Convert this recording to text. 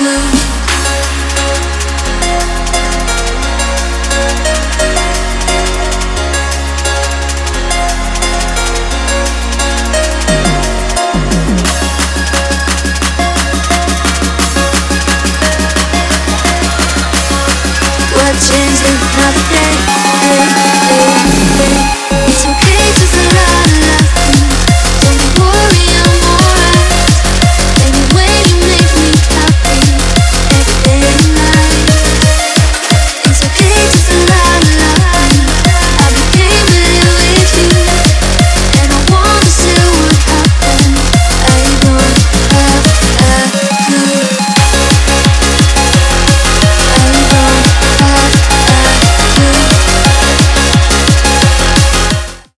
blue